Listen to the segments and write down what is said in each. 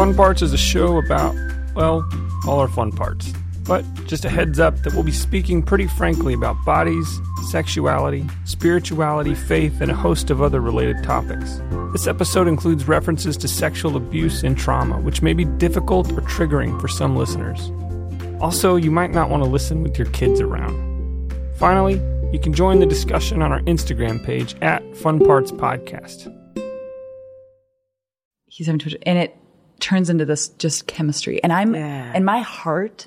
Fun Parts is a show about, well, all our fun parts. But just a heads up that we'll be speaking pretty frankly about bodies, sexuality, spirituality, faith, and a host of other related topics. This episode includes references to sexual abuse and trauma, which may be difficult or triggering for some listeners. Also, you might not want to listen with your kids around. Finally, you can join the discussion on our Instagram page at Fun Parts Podcast. he's having to, and it turns into this just chemistry. And I'm, Yeah. and my heart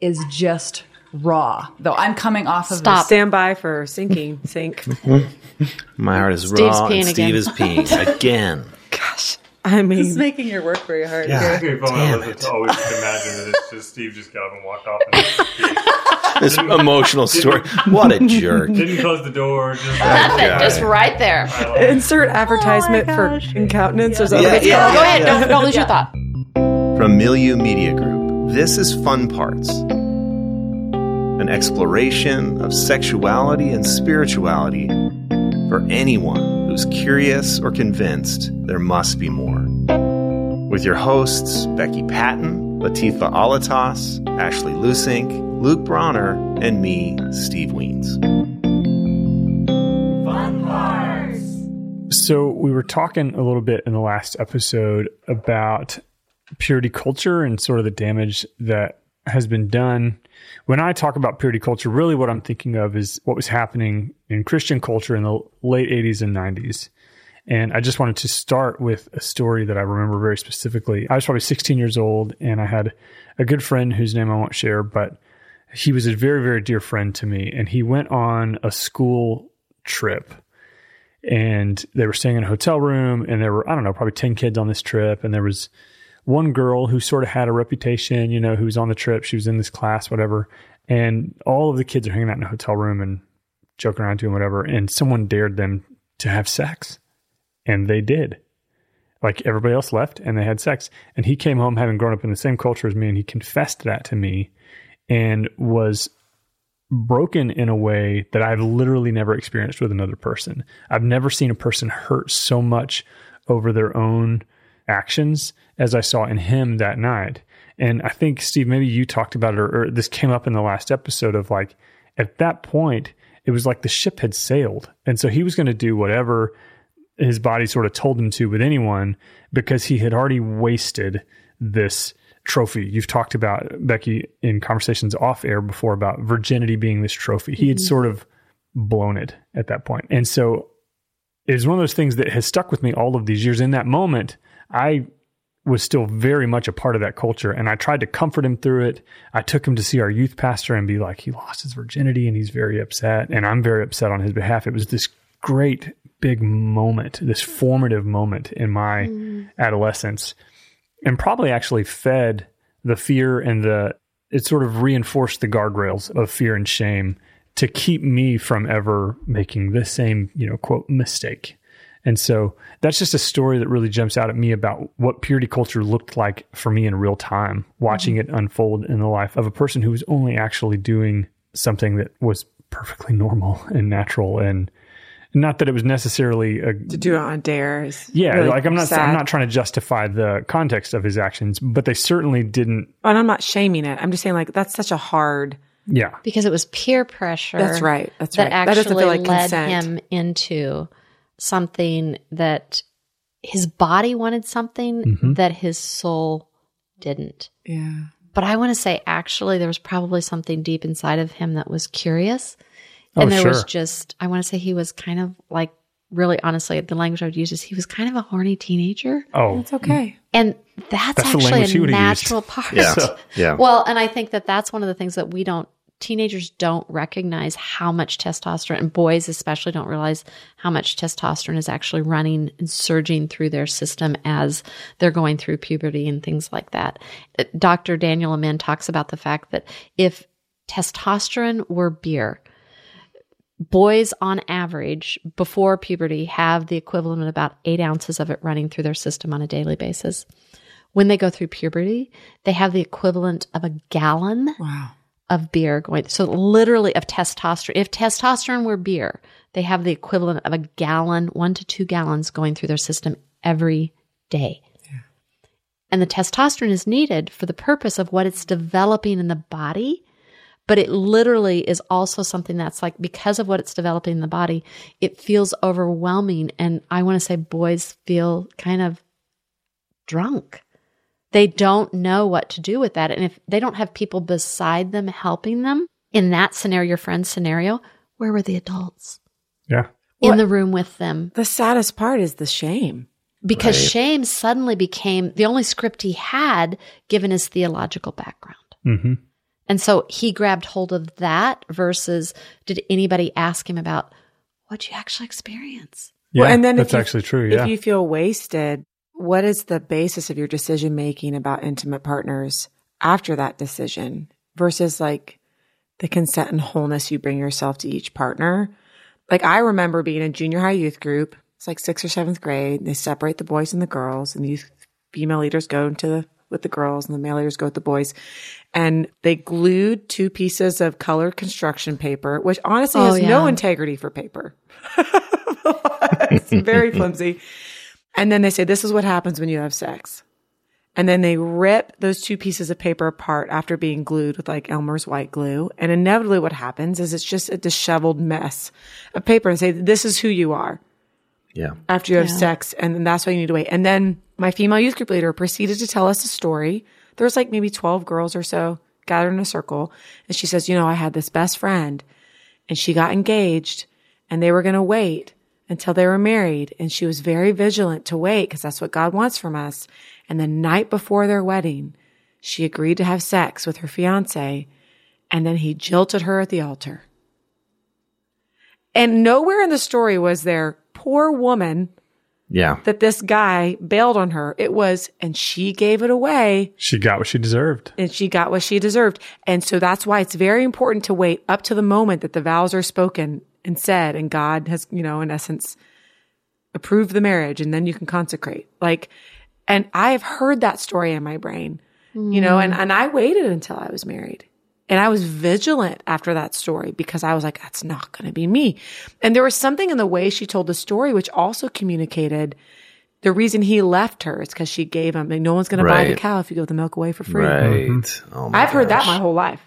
is just raw. Though I'm coming off of Stop. this. Stand by for sinking. Sink. My heart is Steve's raw, peeing and Steve is peeing again. Gosh. I mean, It's making your work very hard. Yeah. Okay, but Damn I it. always imagine that it's just Steve just got up and walked off and This emotional story. What a jerk. didn't close the door. Just God. Just right there. insert oh advertisement for incontinence or something. Yeah, yeah, Go ahead. yeah. Don't, don't lose your thought. From Milieu Media Group, this is Fun Parts. An exploration of sexuality and spirituality for anyone who's curious or convinced there must be more. With your hosts, Becky Patton, Latifa Alatas, Ashley Lusink, Luke Bronner, and me, Steve Wiens. So we were talking a little bit in the last episode about purity culture and sort of the damage that has been done. When I talk about purity culture, really what I'm thinking of is what was happening in Christian culture in the late 80s and 90s. And I just wanted to start with a story that I remember very specifically. I was probably 16 years old and I had a good friend whose name I won't share, but he was a very, very dear friend to me. And he went on a school trip and they were staying in a hotel room and there were i don't know probably 10 kids on this trip and there was one girl who sort of had a reputation you know who was on the trip. She was in this class whatever. And all of the kids are hanging out in a hotel room and joking around to and whatever. And someone dared them to have sex. And they did. Like everybody else left and they had sex. And he came home having grown up in the same culture as me and he confessed that to me and was broken in a way that I've literally never experienced with another person. I've never seen a person hurt so much over their own actions as I saw in him that night. And I think, Steve, maybe you talked about it, or, or this came up in the last episode of like, at that point, it was like the ship had sailed. And so he was going to do whatever his body sort of told him to with anyone because he had already wasted this trophy. You've talked about Becky in conversations off air before about virginity being this trophy. He had mm-hmm. sort of blown it at that point. And so it was one of those things that has stuck with me all of these years. In that moment, I was still very much a part of that culture and I tried to comfort him through it. I took him to see our youth pastor and be like, he lost his virginity and he's very upset. And I'm very upset on his behalf. It was this great big moment, this formative moment in my mm. adolescence and probably actually fed the fear and the it sort of reinforced the guardrails of fear and shame to keep me from ever making the same you know quote mistake and so that's just a story that really jumps out at me about what purity culture looked like for me in real time watching mm-hmm. it unfold in the life of a person who was only actually doing something that was perfectly normal and natural and not that it was necessarily a to do it on dare yeah, really like I'm not sad. I'm not trying to justify the context of his actions, but they certainly didn't. and I'm not shaming it. I'm just saying like that's such a hard. Yeah, Because it was peer pressure. That's right. That's that right. That actually doesn't feel like led consent. him into something that his body wanted something Mm-hmm. that his soul didn't. Yeah. But I want to say, actually, there was probably something deep inside of him that was curious. Oh, And there was just, I want to say he was kind of like, really honestly, the language I would use is he was kind of a horny teenager. oh, It's okay. And that's, That's actually a would've used. natural part. Yeah. Yeah. Well, and I think that that's one of the things that we don't, teenagers don't recognize how much testosterone, and boys especially don't realize how much testosterone is actually running and surging through their system as they're going through puberty and things like that. Uh, Dr. Daniel Amen talks about the fact that if testosterone were beer, boys on average before puberty have the equivalent of about eight ounces of it running through their system on a daily basis. When they go through puberty, they have the equivalent of a gallon Wow. Of beer going. So literally of testosterone. If testosterone were beer, they have the equivalent of a gallon, one to two gallons going through their system every day. And And the testosterone is needed for the purpose of what it's developing in the body. But it literally is also something that's like, because of what it's developing in the body, it feels overwhelming. And I want to say boys feel kind of drunk. They don't know what to do with that. And if they don't have people beside them helping them in that scenario, your friend's scenario, where were the adults Yeah. in the room with them? The saddest part is the shame. Because Right. shame suddenly became the only script he had given his theological background. hmm And so he grabbed hold of that versus did anybody ask him about what you actually experience? Yeah. Well, and then that's you- actually true. Yeah. If you feel wasted, what is the basis of your decision making about intimate partners after that decision versus like the consent and wholeness you bring yourself to each partner? Like I remember being in junior high youth group. It's like sixth or seventh grade. They separate the boys and the girls, and the youth female leaders go into the with the girls, and the male leaders go with the boys. And they glued two pieces of colored construction paper, which honestly Oh, has no integrity for paper. it's very flimsy. And then they say, this is what happens when you have sex. And then they rip those two pieces of paper apart after being glued with like Elmer's white glue. And inevitably what happens is it's just a disheveled mess of paper and say, this is who you are Yeah. after you have sex. And then that's why you need to wait. And then my female youth group leader proceeded to tell us a story. There was like maybe 12 girls or so gathered in a circle. And she says, you know, I had this best friend and she got engaged and they were going to wait until they were married. And she was very vigilant to wait because that's what God wants from us. And the night before their wedding, she agreed to have sex with her fiance. And then he jilted her at the altar. And nowhere in the story was there, poor woman, Yeah. that this guy bailed on her. It was, and she gave it away she got what she deserved. and she got what she deserved. And so that's why it's very important to wait up to the moment that the vows are spoken and said, and God has, you know, in essence, approved the marriage, and then you can consecrate. Like, and I have heard that story in my brain, you know, and, mm. and I waited until I was married. And I was vigilant after that story because I was like, that's not going to be me. And there was something in the way she told the story which also communicated the reason he left her is because she gave him, and no one's going to buy the cow if you give the milk away for free. Right. Mm-hmm. Oh my I've heard that my whole life.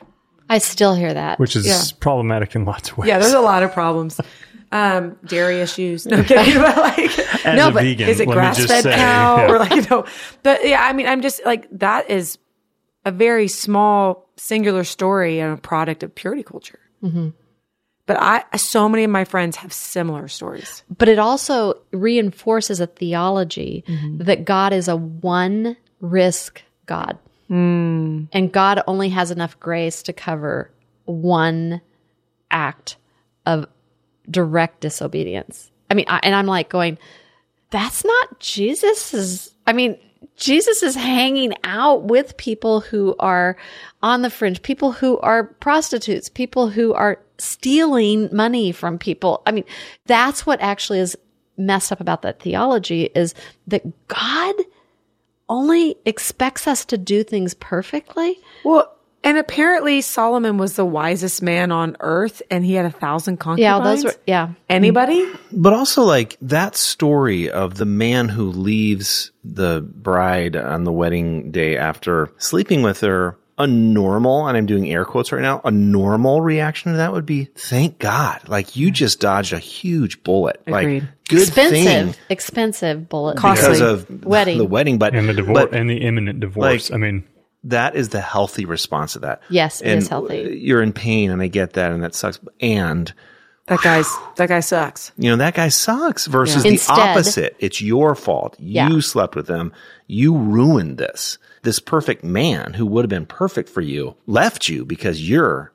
I still hear that. which is Yeah. problematic in lots of ways. Yeah, there's a lot of problems. Um, dairy issues. No kidding. But like, As no, a but vegan, is it grass fed say, cow yeah. or like you know? But yeah, I mean, I'm just like that is a very small singular story and a product of purity culture. Mm-hmm. But I, so many of my friends have similar stories. but it also reinforces a theology Mm-hmm. that God is a one risk God. Hmm. And God only has enough grace to cover one act of direct disobedience. I mean, I, and I'm like going, that's not Jesus's. I mean, Jesus is hanging out with people who are on the fringe, people who are prostitutes, people who are stealing money from people. I mean, that's what actually is messed up about that theology is that God only expects us to do things perfectly. Well, and apparently Solomon was the wisest man on earth, and he had a thousand concubines. Yeah, those were, yeah. anybody. But also, like that story of the man who leaves the bride on the wedding day after sleeping with her, a normal, and I'm doing air quotes right now, a normal reaction to that would be, thank God. Like you just dodged a huge bullet. Agreed. Like, good expensive, thing expensive bullet. Costly. because of Wedding. the wedding, but, and the divorce but and the imminent divorce. like- I mean, that is the healthy response to that. Yes, it and is healthy. You're in pain and I get that and that sucks. And That guy's that guy sucks. you know, that guy sucks versus Yeah. the Instead- opposite. It's your fault. Yeah. You slept with him. You ruined this. This perfect man who would have been perfect for you left you because you're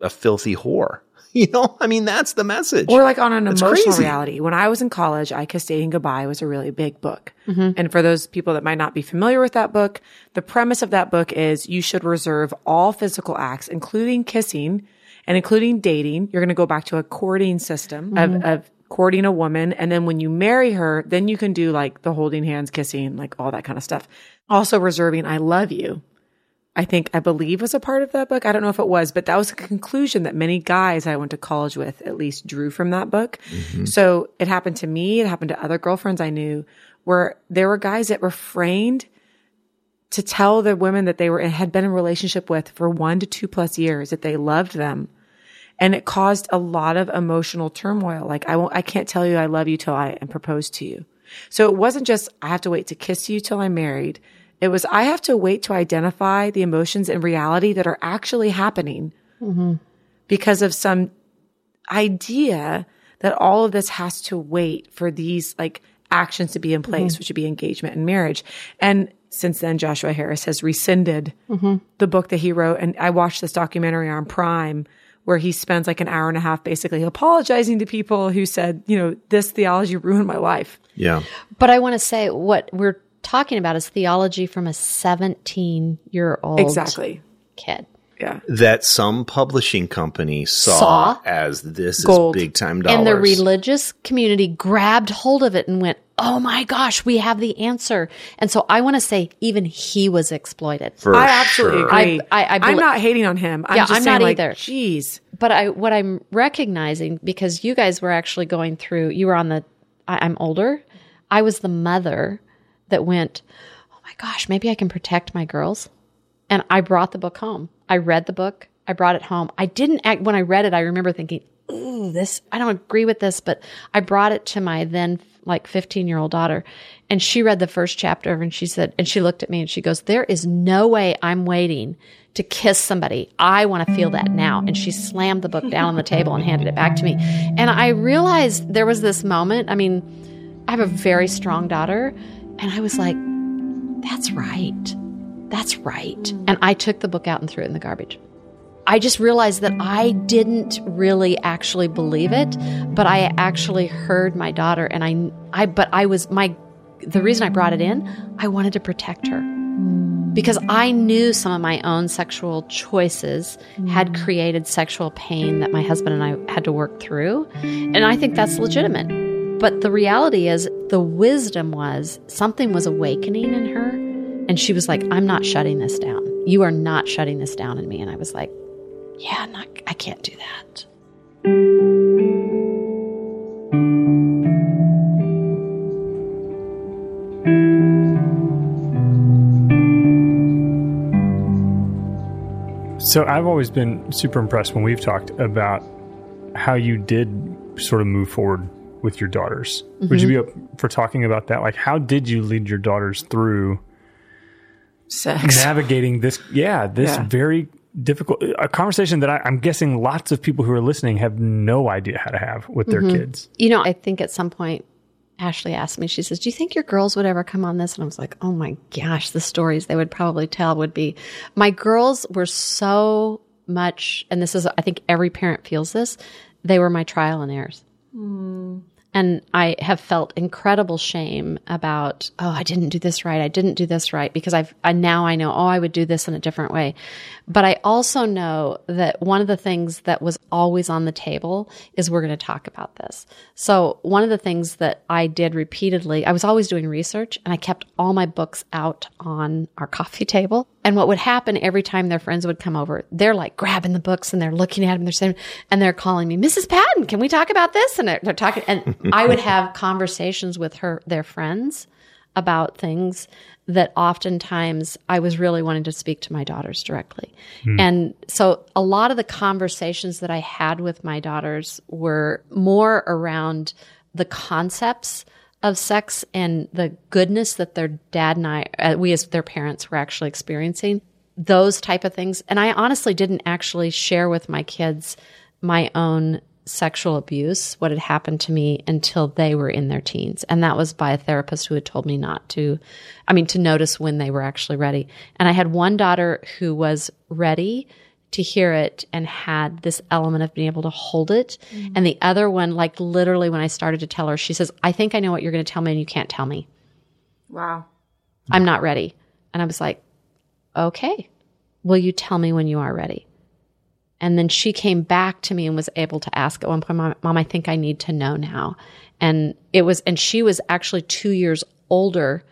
a filthy whore. You know, I mean, that's the message. Or like on an That's emotional crazy. reality. When I was in college, I Kissed Dating Goodbye was a really big book. Mm-hmm. And for those people that might not be familiar with that book, the premise of that book is you should reserve all physical acts, including kissing and including dating. You're going to go back to a courting system of, mm-hmm. of courting a woman. And then when you marry her, then you can do like the holding hands, kissing, like all that kind of stuff. Also reserving I love you. I think, I believe was a part of that book. I don't know if it was, but that was a conclusion that many guys I went to college with at least drew from that book. Mm-hmm. So it happened to me. It happened to other girlfriends I knew where there were guys that refrained to tell the women that they were had been in a relationship with for one to two plus years that they loved them. And it caused a lot of emotional turmoil. Like I won't, I can't tell you I love you till I am proposed to you. So it wasn't just I have to wait to kiss you till I'm married. It was I have to wait to identify the emotions and reality that are actually happening mm-hmm. because of some idea that all of this has to wait for these like actions to be in place, mm-hmm. which would be engagement and marriage. And since then, Joshua Harris has rescinded mm-hmm. the book that he wrote. And I watched this documentary on Prime where he spends like an hour and a half basically apologizing to people who said, you know, this theology ruined my life. Yeah. But I want to say what we're talking about is theology from a 17 year old Exactly. kid. Yeah. That some publishing company saw, Saw. as this Gold. is big time dollars. And the religious community grabbed hold of it and went, Oh my gosh, we have the answer. And so I want to say, even he was exploited. For I absolutely sure. agree. I- I- I am not hating on him. I'm Yeah, just I'm saying, not like, either. Jeez. But I, what I'm recognizing, because you guys were actually going through, you were on the, I, I'm older. I was the mother that went, Oh my gosh, maybe I can protect my girls. And I brought the book home. I read the book. I brought it home. I didn't act, when I read it, I remember thinking, Ooh, this, I don't agree with this, but I brought it to my then like 15 year old daughter and she read the first chapter and she said, and she looked at me and she goes, there is no way I'm waiting to kiss somebody. I want to feel that now. And she slammed the book down on the table and handed it back to me. And I realized there was this moment. I mean, I have a very strong daughter and I was like, that's right. That's right. And I took the book out and threw it in the garbage. I just realized that I didn't really actually believe it, but I actually heard my daughter and I I but I was my the reason I brought it in, I wanted to protect her. Because I knew some of my own sexual choices had created sexual pain that my husband and I had to work through. And I think that's legitimate. But the reality is, the wisdom was something was awakening in her. And she was like, I'm not shutting this down. You are not shutting this down in me. And I was like, yeah, not, I can't do that. So I've always been super impressed when we've talked about how you did sort of move forward with your daughters. Would you mm-hmm. be up for talking about that? Like, how did you lead your daughters through Sex. navigating this? Yeah, this Yeah. very difficult a conversation that I, I'm guessing lots of people who are listening have no idea how to have with their mm-hmm. kids. You know, I think at some point, Ashley asked me, she says, Do you think your girls would ever come on this? And I was like, Oh my gosh, the stories they would probably tell would be my girls were so much, and this is, I think every parent feels this, they were my trial and errors. Hmm. And I have felt incredible shame about, oh, I didn't do this right. I didn't do this right because I've, I now I know, oh, I would do this in a different way. But I also know that one of the things that was always on the table is we're going to talk about this. So one of the things that I did repeatedly, I was always doing research and I kept all my books out on our coffee table. And what would happen every time their friends would come over, they're like grabbing the books and they're looking at them, they're saying, and they're calling me, Mrs. Patton, can we talk about this? And they're, they're talking, and I would have conversations with her, their friends about things that oftentimes I was really wanting to speak to my daughters directly. Hmm. And so a lot of the conversations that I had with my daughters were more around the concepts of sex and the goodness that their dad and I, uh, we as their parents were actually experiencing, those type of things. And I honestly didn't actually share with my kids my own sexual abuse, what had happened to me until they were in their teens. And that was by a therapist who had told me not to, I mean, to notice when they were actually ready. And I had one daughter who was ready to hear it and had this element of being able to hold it. And the other one, like literally when I started to tell her, she says, I think I know what you're going to tell me and you can't tell me. Wow. I'm not ready. And I was like, okay, will you tell me when you are ready? And then she came back to me and was able to ask at one point, Mom, Mom, I think I need to know now. And it was, and she was actually two years older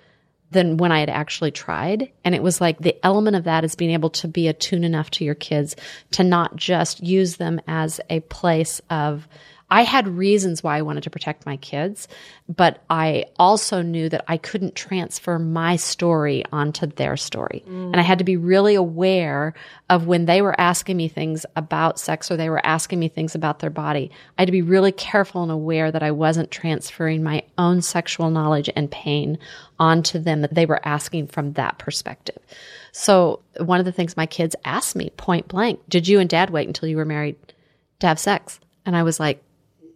than when I had actually tried. And it was like the element of that is being able to be attuned enough to your kids to not just use them as a place of, I had reasons why I wanted to protect my kids, but I also knew that I couldn't transfer my story onto their story. And I had to be really aware of when they were asking me things about sex or they were asking me things about their body. I had to be really careful and aware that I wasn't transferring my own sexual knowledge and pain onto them, that they were asking from that perspective. So one of the things my kids asked me point blank, did you and dad wait until you were married to have sex? And I was like,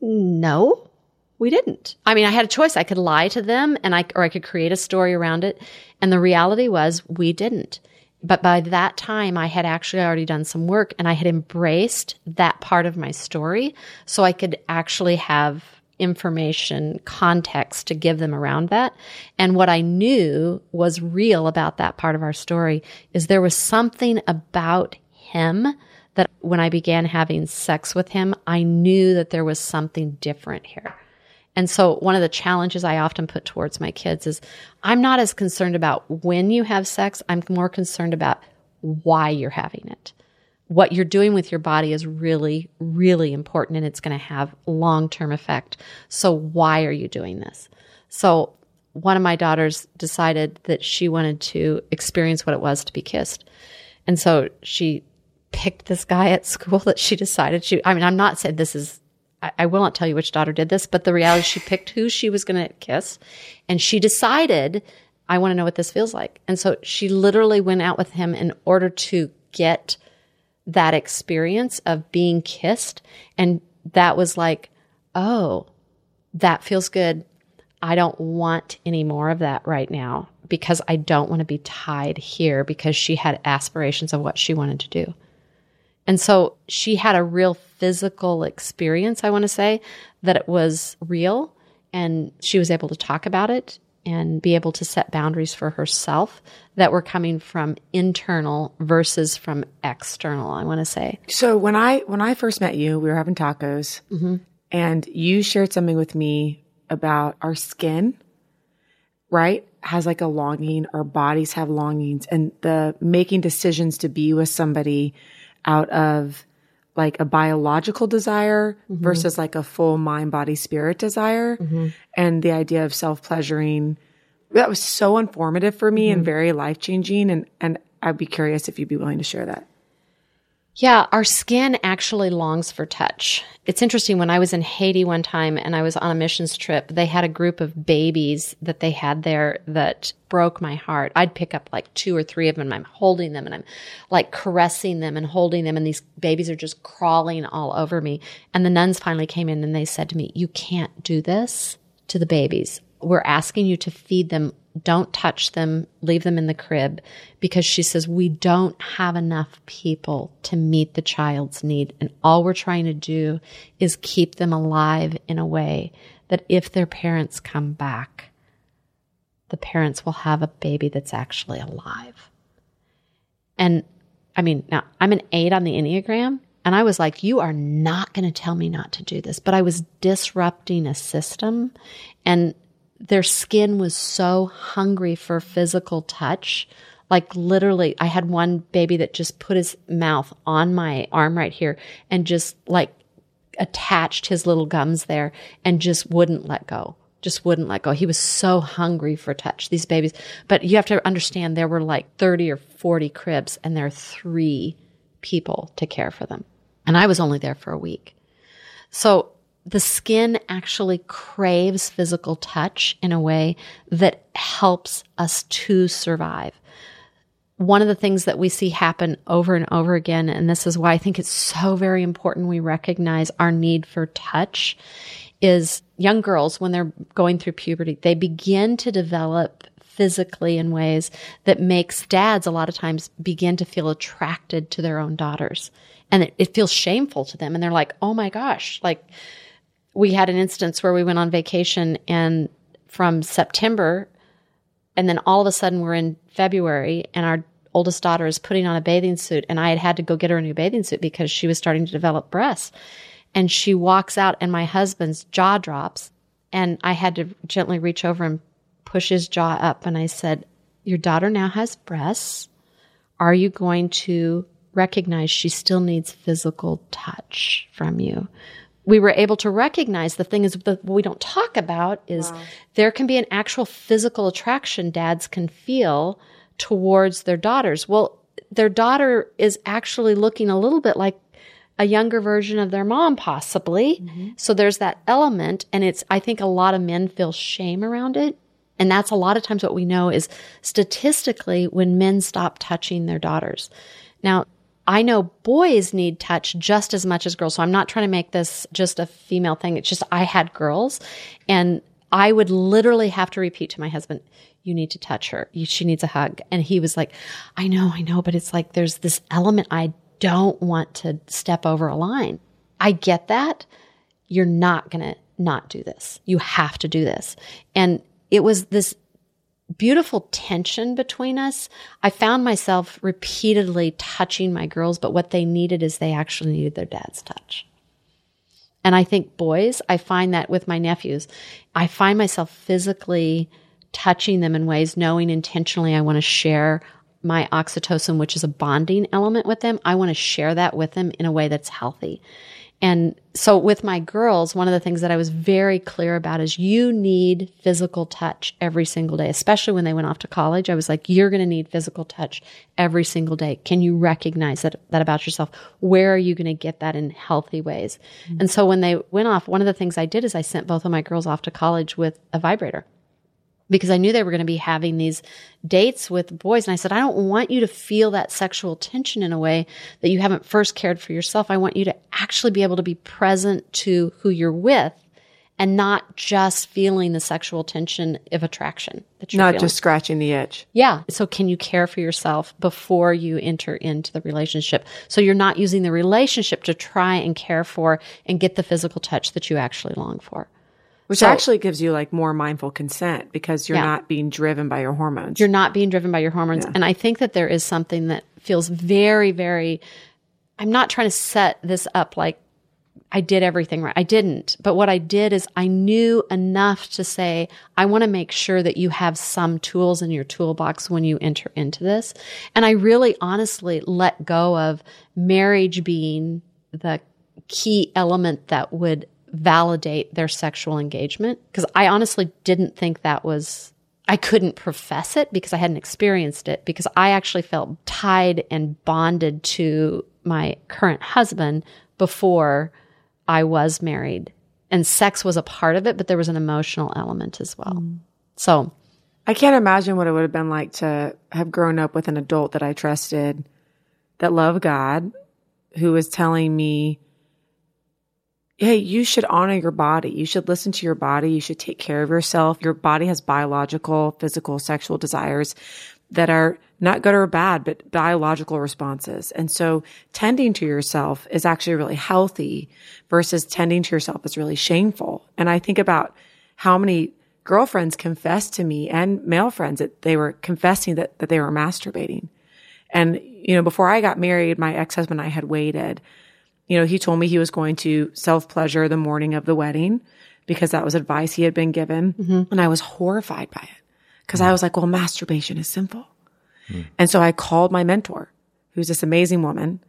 no, we didn't. I mean, I had a choice. I could lie to them and I, or I could create a story around it. And the reality was we didn't. But by that time, I had actually already done some work and I had embraced that part of my story so I could actually have information, context to give them around that. And what I knew was real about that part of our story is there was something about him that when I began having sex with him, I knew that there was something different here. And so one of the challenges I often put towards my kids is I'm not as concerned about when you have sex. I'm more concerned about why you're having it. What you're doing with your body is really, really important and it's going to have long term effect. So why are you doing this? So one of my daughters decided that she wanted to experience what it was to be kissed. And so she picked this guy at school that she decided she, I mean, I'm not saying this is, I, I will not tell you which daughter did this, but the reality is she picked who she was going to kiss and she decided, I want to know what this feels like. And so she literally went out with him in order to get that experience of being kissed. And that was like, oh, that feels good. I don't want any more of that right now because I don't want to be tied here because she had aspirations of what she wanted to do. And so she had a real physical experience, I want to say, that it was real and she was able to talk about it and be able to set boundaries for herself that were coming from internal versus from external, I want to say. So when I when I first met you, we were having tacos, mm-hmm. and you shared something with me about our skin, right? Has like a longing. Our bodies have longings, and the making decisions to be with somebody out of like a biological desire mm-hmm. versus like a full mind, body, spirit desire, mm-hmm. and the idea of self pleasuring. That was so informative for me and mm-hmm. very life changing, and and I'd be curious if you'd be willing to share that. Yeah, our skin actually longs for touch. It's interesting. When I was in Haiti one time and I was on a missions trip, they had a group of babies that they had there that broke my heart. I'd pick up like two or three of them and I'm holding them and I'm like caressing them and holding them and these babies are just crawling all over me. And the nuns finally came in and they said to me, you can't do this to the babies. We're asking you to feed them don't touch them, leave them in the crib because she says we don't have enough people to meet the child's need. And all we're trying to do is keep them alive in a way that if their parents come back, the parents will have a baby that's actually alive. And I mean, now I'm an eight on the Enneagram. And I was like, you are not going to tell me not to do this. But I was disrupting a system and their skin was so hungry for physical touch. Like literally, I had one baby that just put his mouth on my arm right here and just like attached his little gums there and just wouldn't let go. Just wouldn't let go. He was so hungry for touch, these babies. But you have to understand there were like 30 or 40 cribs and there are three people to care for them. And I was only there for a week. So the skin actually craves physical touch in a way that helps us to survive. One of the things that we see happen over and over again, and this is why I think it's so very important we recognize our need for touch, is young girls, when they're going through puberty, they begin to develop physically in ways that makes dads a lot of times begin to feel attracted to their own daughters. And it, it feels shameful to them. And they're like, oh my gosh, like, we had an instance where we went on vacation and from September and then all of a sudden we're in February and our oldest daughter is putting on a bathing suit and I had had to go get her a new bathing suit because she was starting to develop breasts. And she walks out and my husband's jaw drops and I had to gently reach over and push his jaw up and I said, "Your daughter now has breasts. Are you going to recognize she still needs physical touch from you?" We were able to recognize the thing is the, what we don't talk about is there can be an actual physical attraction dads can feel towards their daughters. Well, their daughter is actually looking a little bit like a younger version of their mom, possibly. Mm-hmm. So there's that element. And it's, I think a lot of men feel shame around it. And that's a lot of times what we know is statistically when men stop touching their daughters. Now, I know boys need touch just as much as girls. So I'm not trying to make this just a female thing. It's just I had girls and I would literally have to repeat to my husband, you need to touch her. She needs a hug. And he was like, I know, I know, but it's like there's this element I don't want to step over a line. I get that. You're not going to not do this. You have to do this. And it was this beautiful tension between us. I found myself repeatedly touching my girls, but what they needed is they actually needed their dad's touch. And I think boys, I find that with my nephews, I find myself physically touching them in ways, knowing intentionally I want to share my oxytocin, which is a bonding element with them. I want to share that with them in a way that's healthy. And so with my girls, one of the things that I was very clear about is you need physical touch every single day, especially when they went off to college. I was like, you're going to need physical touch every single day. Can you recognize that, that about yourself? Where are you going to get that in healthy ways? Mm-hmm. And so when they went off, one of the things I did is I sent both of my girls off to college with a vibrator because I knew they were going to be having these dates with boys. And I said, I don't want you to feel that sexual tension in a way that you haven't first cared for yourself. I want you to actually be able to be present to who you're with and not just feeling the sexual tension of attraction that you're Not feeling. just scratching the itch. Yeah. So can you care for yourself before you enter into the relationship? So you're not using the relationship to try and care for and get the physical touch that you actually long for. Which So- actually gives you like more mindful consent because you're Yeah. not being driven by your hormones. You're not being driven by your hormones. And I think that there is something that feels very, very, I'm not trying to set this up like I did everything right. I didn't. But what I did is I knew enough to say, I want to make sure that you have some tools in your toolbox when you enter into this. And I really honestly let go of marriage being the key element that would validate their sexual engagement. Because I honestly didn't think that was I couldn't profess it because I hadn't experienced it because I actually felt tied and bonded to my current husband before I was married. And sex was a part of it, but there was an emotional element as well. Mm. So, I can't imagine what it would have been like to have grown up with an adult that I trusted, that loved God, who was telling me, hey, you should honor your body. You should listen to your body. You should take care of yourself. Your body has biological, physical, sexual desires that are not good or bad, but biological responses. And so tending to yourself is actually really healthy versus tending to yourself is really shameful. And I think about how many girlfriends confessed to me and male friends that they were confessing that, that they were masturbating. And, you know, before I got married, my ex-husband and I had waited. You know, he told me he was going to self pleasure the morning of the wedding because that was advice he had been given. Mm-hmm. And I was horrified by it because I mm. was like, well, masturbation is sinful. Mm. And so I called my mentor, who's this amazing woman.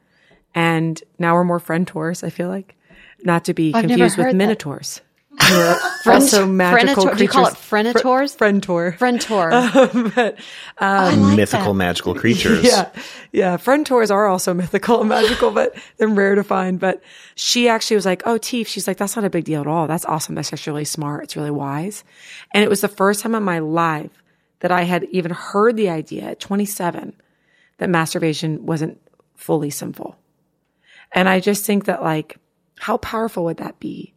And now we're more friend tours, I feel like, not to be I've confused with heard that. Minotaurs. who are also magical Frenator- do you call it creatures. frenators? Friend tour. friend tour. Um, but um, Mythical magical creatures. yeah, yeah. Friend tours are also mythical and magical, but they're rare to find. But she actually was like, "Oh, Teef," she's like, "That's not a big deal at all. That's awesome. That's actually really smart. It's really wise." And it was the first time in my life that I had even heard the idea at 27 that masturbation wasn't fully sinful. And I just think that like, how powerful would that be?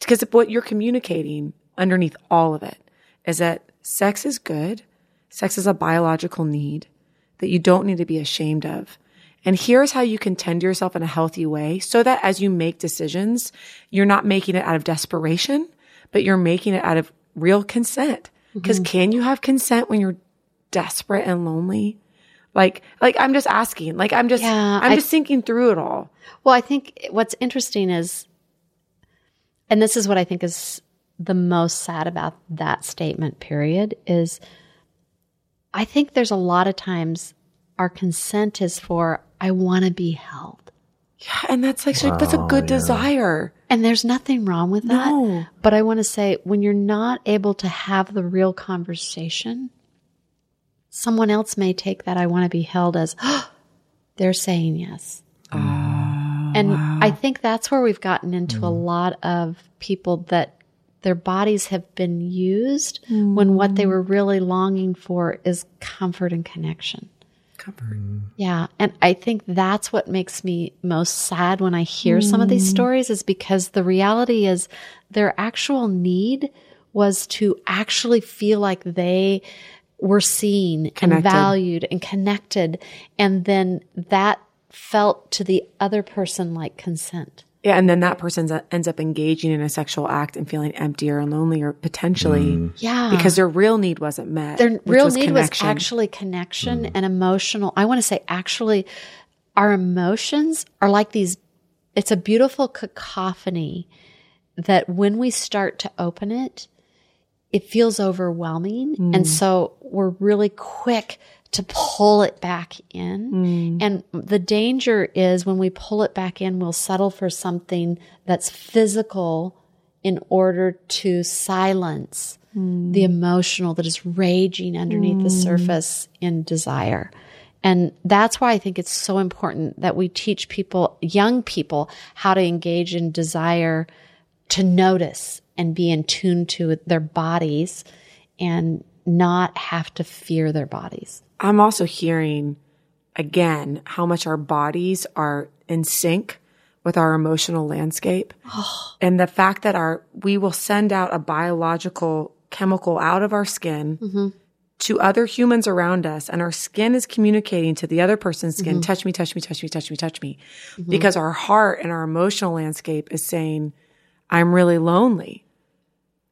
Because what you're communicating underneath all of it is that sex is good. Sex is a biological need that you don't need to be ashamed of. And here's how you can tend to yourself in a healthy way so that as you make decisions, you're not making it out of desperation, but you're making it out of real consent. Mm-hmm. Because can you have consent when you're desperate and lonely? Like, like I'm just asking, like I'm just, Yeah, I'm I- just thinking through it all. Well, I think what's interesting is, and this is what I think is the most sad about that statement, period, is I think there's a lot of times our consent is for, I want to be held. Yeah, and that's like that's a oh, good desire. And there's nothing wrong with that. No. But I want to say when you're not able to have the real conversation, someone else may take that I want to be held as they're saying yes. Ah. And I think that's where we've gotten into a mm. lot of people that their bodies have been used when what they mm. were really longing for is comfort and connection. Comfort. Mm. Yeah. And I think that's what makes me most sad when I hear some of these stories is because the reality is their actual need was to actually feel like they were seen and valued and connected. And then that felt to the other person like consent. Yeah, and then that person ends up engaging in a sexual act and feeling emptier and lonelier potentially mm. Yeah. because their real need wasn't met. their real was need connection. was actually connection mm. and emotional. I want to say actually our emotions are like these it's a beautiful cacophony that when we start to open it it feels overwhelming and mm. so we're really quick to pull it back in. Mm. And the danger is when we pull it back in we'll settle for something that's physical in order to silence mm. the emotional that is raging underneath the mm. surface in desire. And that's why I think it's so important that we teach people, young people, how to engage in desire to notice and be in tune to their bodies and not have to fear their bodies. I'm also hearing again how much our bodies are in sync with our emotional landscape. and the fact that our we will send out a biological chemical out of our skin mm-hmm. to other humans around us and our skin is communicating to the other person's skin mm-hmm. touch me touch me touch me touch me touch me. Mm-hmm. Because our heart and our emotional landscape is saying i'm really lonely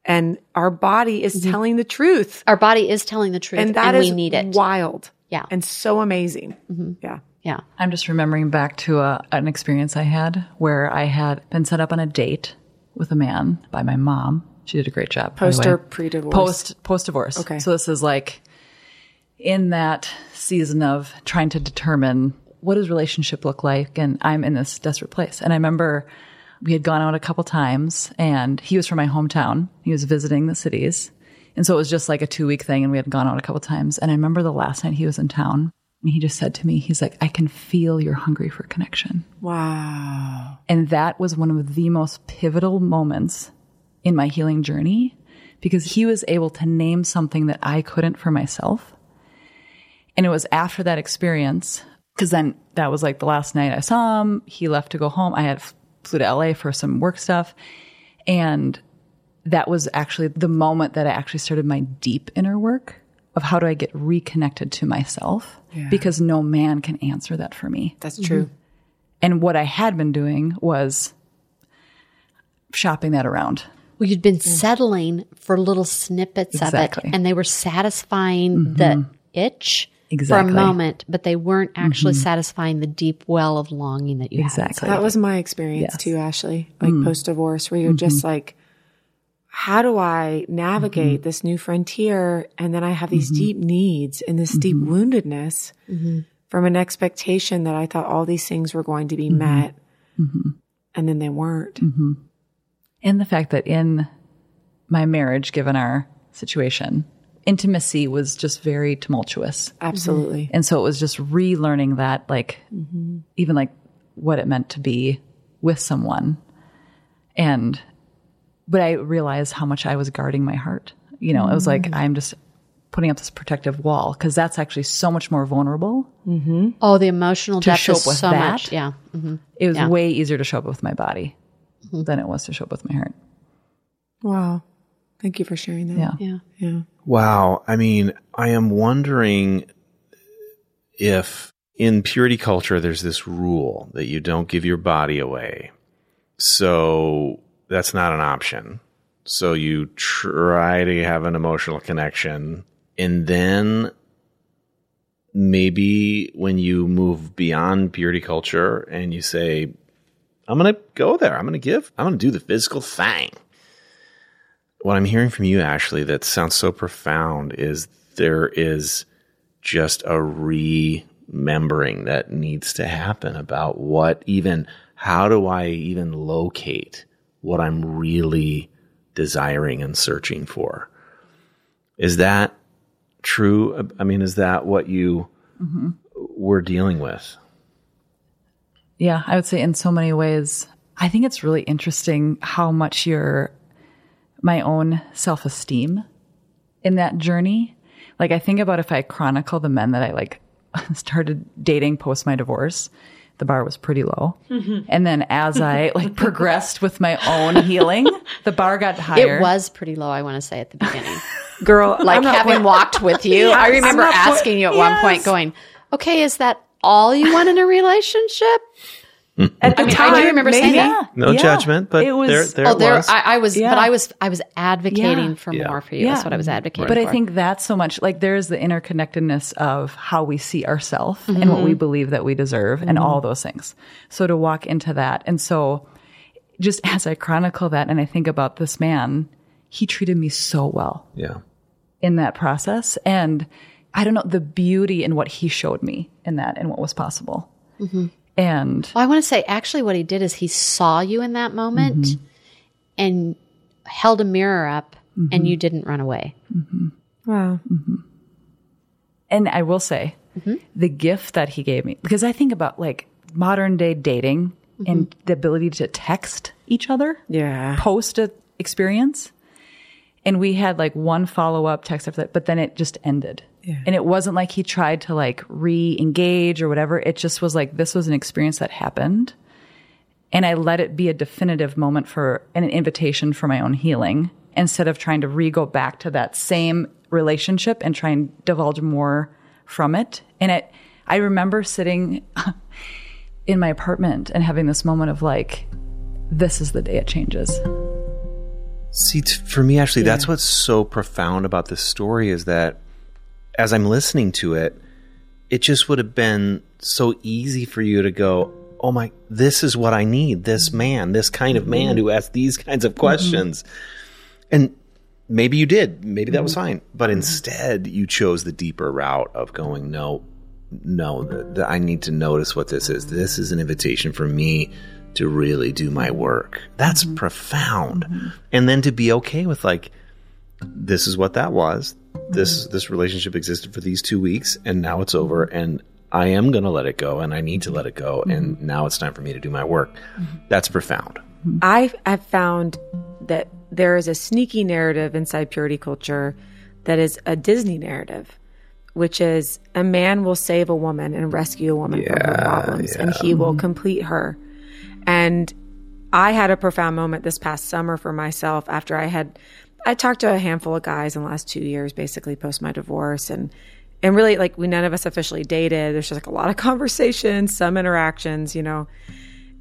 and our body is mm-hmm. telling the truth Our body is telling the truth and, and that is we need it. wild Yeah. and so amazing mm-hmm. yeah Yeah. I'm just remembering back to a, an experience I had where I had been set up on a date with a man by my mom. She did a great job. by the Post or pre-divorce? Post post divorce. Okay. So this is like in that season of trying to determine what does relationship look like, and I'm in this desperate place. And I remember we had gone out a couple times, and he was from my hometown. He was visiting the cities, and so it was just like a two week thing, and we had gone out a couple times. And I remember the last night he was in town, and he just said to me, he's like, "I can feel you're hungry for connection." wow And that was one of the most pivotal moments in my healing journey because he was able to name something that I couldn't for myself. And it was after that experience, because then that was like the last night I saw him. He left to go home. I had flew to LA for some work stuff. And that was actually the moment that I actually started my deep inner work of how do I get reconnected to myself because no man can answer that for me. that's true mm-hmm. And what I had been doing was shopping that around. Well, you'd been settling for little snippets Exactly. of it, and they were satisfying the mm-hmm. itch Exactly. for a moment, but they weren't actually mm-hmm. satisfying the deep well of longing that you Exactly. that was my experience Yes. too ashley like mm. post divorce where you're just mm-hmm. like how do i navigate mm-hmm. this new frontier? And then i have these deep needs and this deep woundedness from an expectation that i thought all these things were going to be met and then they weren't. And the fact that in my marriage, given our situation, intimacy was just very tumultuous. absolutely And so it was just relearning that, like, even like what it meant to be with someone. And, but I realized how much I was guarding my heart. You know, it was like, mm-hmm. I'm just putting up this protective wall because that's actually so much more vulnerable. Mm-hmm. Oh, the emotional To depth show is up with so that? much. Yeah. hmm It was Yeah. way easier to show up with my body mm-hmm. than it was to show up with my heart. wow thank you for sharing that Yeah. Yeah. yeah Wow. I mean, I am wondering if in purity culture there's this rule that you don't give your body away. So that's not an option. So you try to have an emotional connection and then maybe when you move beyond purity culture and you say, I'm going to go there. I'm going to give, I'm going to do the physical thing what I'm hearing from you, Ashley, that sounds so profound is there is just a remembering that needs to happen about what even, how do I even locate what I'm really desiring and searching for? Is that true? I mean, is that what you mm-hmm. were dealing with? Yeah, I would say in so many ways. I think it's really interesting how much your my own self esteem in that journey. Like I think about if I chronicle the men that I like started dating post my divorce, the bar was pretty low. Mm-hmm. And then as I like progressed with my own healing, the bar got higher. It was pretty low, I want to say, at the beginning. Girl, like having point- walked with you. I Yes, remember not point- asking you at one point, going, "Okay, is that all you want in a relationship?" At the I mean, I time, do remember saying maybe. that. No Yeah. judgment, but It was- there, there oh, there was. I, I was, Yeah. but I was, I was advocating Yeah. for Yeah. more for you. That's what I was advocating. For. But for. I think that's so much like there is the interconnectedness of how we see ourselves and what we mm-hmm. believe that we deserve and all mm-hmm. those things. So to walk into that. And so just as I chronicle that and I think about this man, he treated me so well yeah. in that process. And I don't know the beauty in what he showed me in that and what was possible. Mm-hmm. And Well, I want to say actually what he did is he saw you in that moment Mm-hmm. and held a mirror up and mm-hmm. you didn't run away. Mm-hmm. Wow. Mm-hmm. And I will say the gift that he gave me, because I think about like modern day dating and the ability to text each other Yeah. post a experience. And we had like one follow up text after that, but then it just ended. And it wasn't like he tried to like re engage or whatever. It just was like this was an experience that happened. And I let it be a definitive moment for and an invitation for my own healing instead of trying to re go back to that same relationship and try and divulge more from it. And it, I remember sitting in my apartment and having this moment of like, this is the day it changes. See, t- for me, actually, that's what's so profound about this story is that as I'm listening to it, it just would have been so easy for you to go, oh my, this is what I need. This man, this kind of man who asks these kinds of mm-hmm. questions. And maybe you did. Maybe that was mm-hmm. fine. But instead, you chose the deeper route of going, no, no, the, the, I need to notice what this is. This is an invitation for me to really do my work. That's mm-hmm. profound. And then to be okay with like, this is what that was. This this relationship existed for these two weeks, and now it's over, and I am going to let it go, and I need to let it go, mm-hmm. and now it's time for me to do my work. Mm-hmm. That's profound. Mm-hmm. I have found that there is a sneaky narrative inside purity culture that is a Disney narrative, which is a man will save a woman and rescue a woman from her problems, and he will complete her. And I had a profound moment this past summer for myself after I had I talked to a handful of guys in the last two years, basically post my divorce, and and really like we none of us officially dated. There's just like a lot of conversations, some interactions, you know.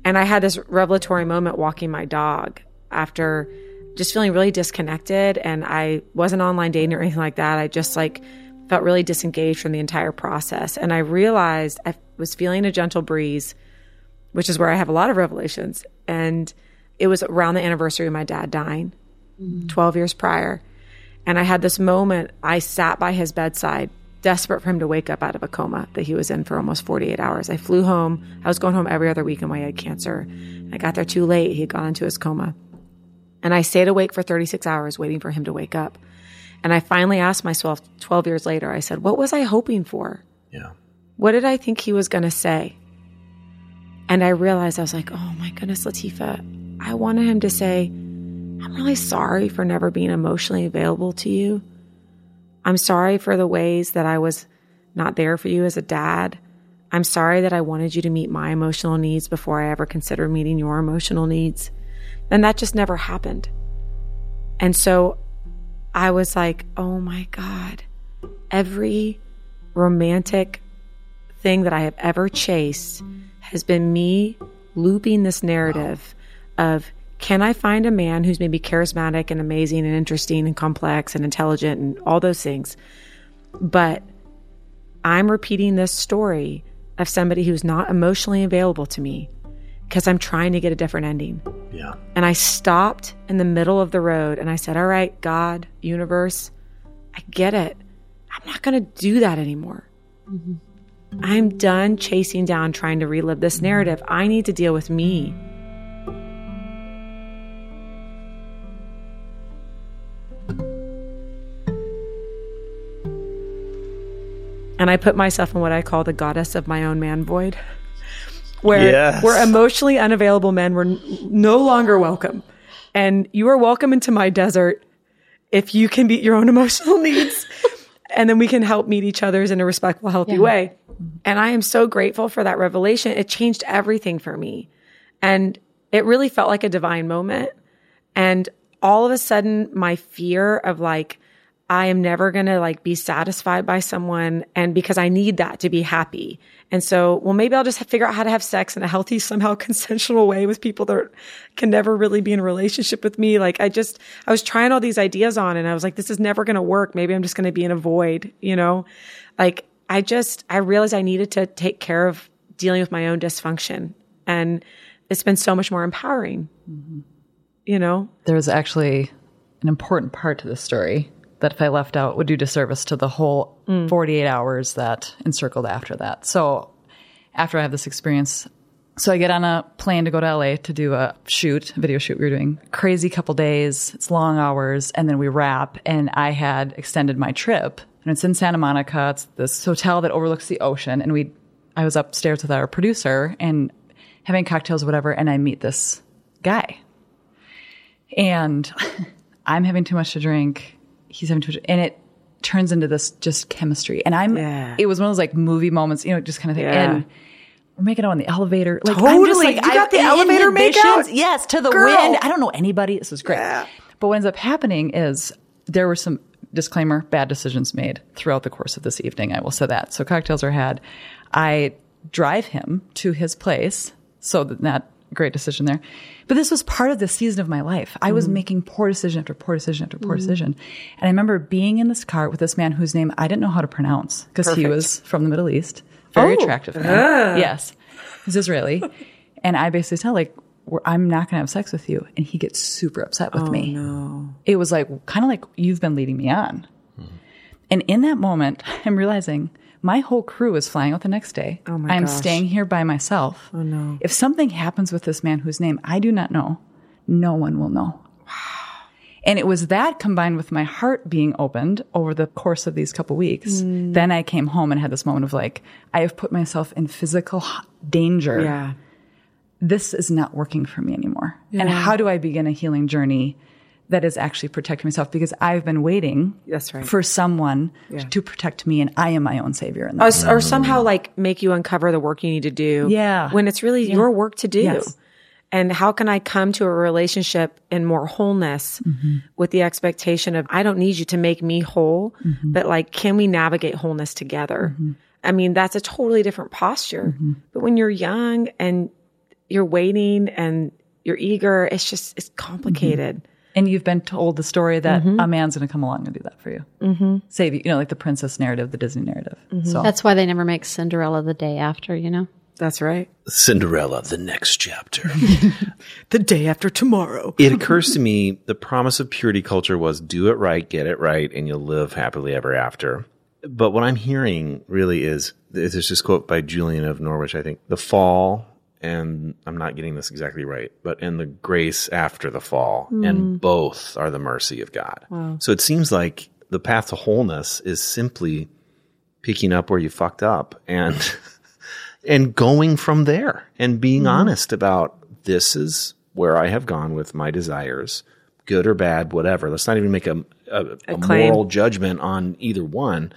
And I had this revelatory moment walking my dog after just feeling really disconnected. And I wasn't online dating or anything like that. I just like felt really disengaged from the entire process. And I realized I was feeling a gentle breeze, which is where I have a lot of revelations. And it was around the anniversary of my dad dying, Mm-hmm. 12 years prior. And I had this moment, I sat by his bedside, desperate for him to wake up out of a coma that he was in for almost 48 hours. I flew home. I was going home every other weekend when he had cancer. I got there too late. He had gone into his coma. And I stayed awake for 36 hours waiting for him to wake up. And I finally asked myself 12 years later, I said, What was I hoping for? Yeah. What did I think he was going to say? And I realized I was like, Oh my goodness, Latifa, I wanted him to say, I'm really sorry for never being emotionally available to you. I'm sorry for the ways that I was not there for you as a dad. I'm sorry that I wanted you to meet my emotional needs before I ever considered meeting your emotional needs. And that just never happened. And so I was like, oh my God, every romantic thing that I have ever chased has been me looping this narrative of can I find a man who's maybe charismatic and amazing and interesting and complex and intelligent and all those things? But I'm repeating this story of somebody who's not emotionally available to me because I'm trying to get a different ending. Yeah. And I stopped in the middle of the road and I said, All right, God, universe, I get it. I'm not going to do that anymore. Mm-hmm. I'm done chasing down trying to relive this narrative. I need to deal with me. And I put myself in what I call the goddess of my own man void, where, Yes. where emotionally unavailable men were n- no longer welcome. And you are welcome into my desert if you can meet your own emotional needs. and then we can help meet each other's in a respectful, healthy way. And I am so grateful for that revelation. It changed everything for me. And it really felt like a divine moment. And all of a sudden, my fear of like, I am never going to like be satisfied by someone. And because I need that to be happy. And so, well, maybe I'll just figure out how to have sex in a healthy, somehow consensual way with people that can never really be in a relationship with me. Like I just, I was trying all these ideas on and I was like, this is never going to work. Maybe I'm just going to be in a void, you know? Like I just, I realized I needed to take care of dealing with my own dysfunction. And it's been so much more empowering, mm-hmm. you know? There's actually an important part to this story that if I left out would do disservice to the whole mm. 48 hours that encircled after that. So after I have this experience, so I get on a plane to go to LA to do a shoot, a video shoot we were doing. Crazy couple days, it's long hours, and then we wrap. And I had extended my trip, and it's in Santa Monica. It's this hotel that overlooks the ocean. And we, I was upstairs with our producer and having cocktails, or whatever, and I meet this guy and I'm having too much to drink. He's having too much, and it turns into this just chemistry. And I'm, Yeah. it was one of those like movie moments, you know, just kind of thing. Yeah. And we're making out on the elevator. Like, I'm just like, You got the elevator makeout? Yes, to the Girl. wind. I don't know anybody. This is great. But what ends up happening is there were some disclaimer bad decisions made throughout the course of this evening. I will say that. So cocktails are had. I drive him to his place. So that not great decision there. But this was part of the season of my life. I was mm-hmm. making poor decision after poor decision after poor mm-hmm. decision. And I remember being in this car with this man whose name I didn't know how to pronounce because he was from the Middle East. Very oh. attractive man. Yes. He's Israeli. and I basically tell like, I'm not going to have sex with you. And he gets super upset with oh, me. No. It was like, kind of like, you've been leading me on. Mm-hmm. And in that moment, I'm realizing my whole crew is flying out the next day. Oh my I'm gosh. staying here by myself. Oh no. If something happens with this man whose name I do not know, no one will know. And it was that combined with my heart being opened over the course of these couple weeks. Mm. Then I came home and had this moment of like, I have put myself in physical danger. Yeah. This is not working for me anymore. And how do I begin a healing journey that is actually protecting myself? Because I've been waiting That's right. for someone to protect me and I am my own savior. In Or, that. or somehow like make you uncover the work you need to do. Yeah. When it's really your work to do. Yes. And how can I come to a relationship in more wholeness mm-hmm. with the expectation of, I don't need you to make me whole, mm-hmm. but like, can we navigate wholeness together? Mm-hmm. I mean, that's a totally different posture. But when you're young and you're waiting and you're eager, it's just, it's complicated. And you've been told the story that Mm-hmm. a man's going to come along and do that for you. Mm-hmm. Save you, you know, like the princess narrative, the Disney narrative. Mm-hmm. So That's why they never make Cinderella the day after, you know? That's right. Cinderella, the next chapter. The day after tomorrow. it occurs to me the promise of purity culture was do it right, get it right, and you'll live happily ever after. But what I'm hearing really is there's this quote by Julian of Norwich, I think. The fall, and I'm not getting this exactly right, but in the grace after the fall, and mm. both are the mercy of God. So it seems like the path to wholeness is simply picking up where you fucked up and and going from there and being mm-hmm. honest about this is where I have gone with my desires, good or bad, whatever. Let's not even make a, a, a claim. moral judgment on either one.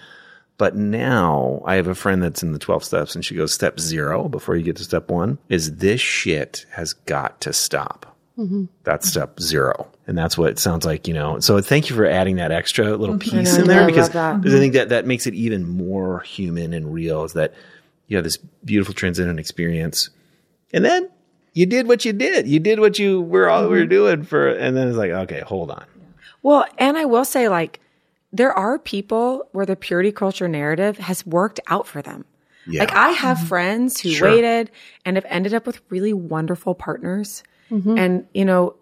But now I have a friend that's in the 12 steps and she goes, step zero before you get to step one is this shit has got to stop. Mm-hmm. That's step zero. And that's what it sounds like, you know. So thank you for adding that extra little mm-hmm. piece know, in there I because that. because I think mm-hmm. that that makes it even more human and real is that you have this beautiful transcendent experience. And then you did what you did. You did what you were all Mm-hmm. we were doing for and then it's like, okay, hold on. Well, and I will say, like, there are people where the purity culture narrative has worked out for them. Yeah. Like, I have mm-hmm. friends who Sure. waited and have ended up with really wonderful partners. Mm-hmm. And, you know,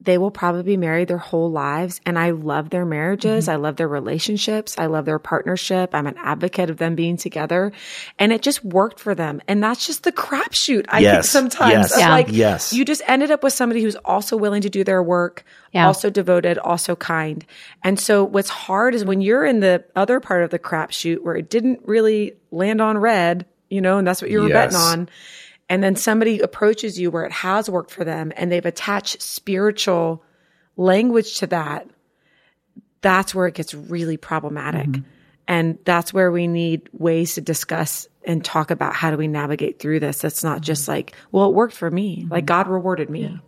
they will probably be married their whole lives. And I love their marriages. Mm-hmm. I love their relationships. I love their partnership. I'm an advocate of them being together. And it just worked for them. And that's just the crapshoot, I think, Yes. sometimes. Yes. Yeah. Like, Yes. you just ended up with somebody who's also willing to do their work, Yeah. also devoted, also kind. And so what's hard is when you're in the other part of the crapshoot where it didn't really land on red, you know, and that's what you were Yes. betting on and then somebody approaches you where it has worked for them and they've attached spiritual language to that, that's where it gets really problematic. Mm-hmm. And that's where we need ways to discuss and talk about how do we navigate through this. It's not just mm-hmm. like, well, it worked for me. Like mm-hmm. God rewarded me.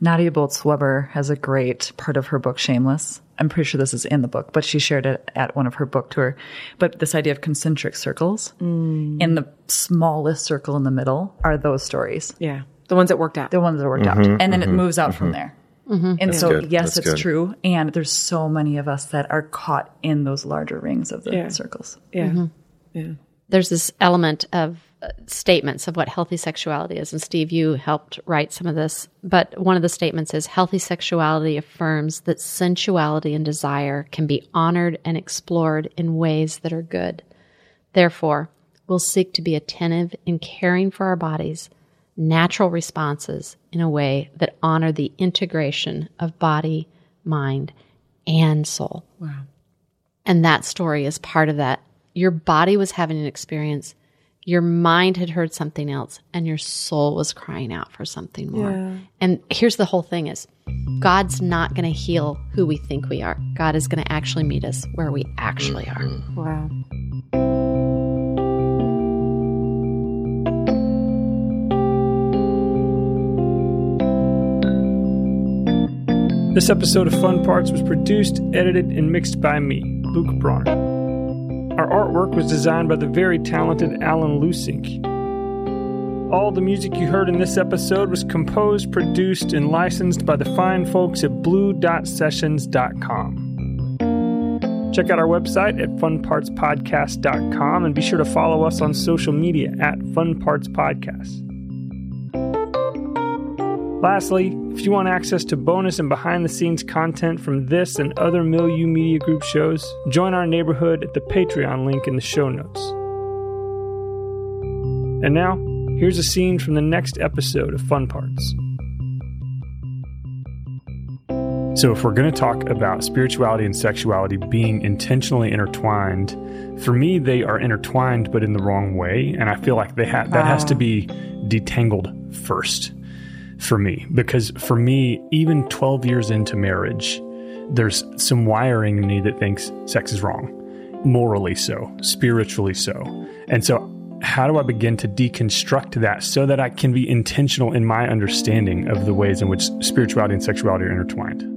Nadia Bolz-Weber has a great part of her book, Shameless. I'm pretty sure this is in the book, but she shared it at one of her book tour. But this idea of concentric circles, mm. in the smallest circle in the middle are those stories, Yeah. The ones that worked out. the ones that worked out, mm-hmm. and then it mm-hmm. moves out from mm-hmm. there. And so, good. yes, That's it's good. true. And there's so many of us that are caught in those larger rings of the Yeah. circles. yeah. Yeah. There's this element of statements of what healthy sexuality is. And Steve, you helped write some of this. But one of the statements is healthy sexuality affirms that sensuality and desire can be honored and explored in ways that are good. Therefore, we'll seek to be attentive in caring for our bodies, natural responses in a way that honor the integration of body, mind, and soul. Wow. And that story is part of that. Your body was having an experience, your mind had heard something else, and your soul was crying out for something more. And here's the whole thing is God's not going to heal who we think we are. God is going to actually meet us where we actually are. Wow. This episode of Fun Parts was produced, edited, and mixed by me, Luke Bronner. Our artwork was designed by the very talented Alan Lusink. All the music you heard in this episode was composed, produced, and licensed by the fine folks at bluedotsessions.com. Check out our website at funpartspodcast.com and be sure to follow us on social media at Fun Parts Podcast. Lastly, if you want access to bonus and behind the scenes content from this and other Milieu Media Group shows, join our neighborhood at the Patreon link in the show notes. And now, here's a scene from the next episode of Fun Parts. So, if we're going to talk about spirituality and sexuality being intentionally intertwined, for me, they are intertwined, but in the wrong way. And I feel like they ha- that has to be detangled first for me because for me, even 12 years into marriage, there's some wiring in me that thinks sex is wrong, morally so, spiritually so. And so, how do I begin to deconstruct that so that I can be intentional in my understanding of the ways in which spirituality and sexuality are intertwined?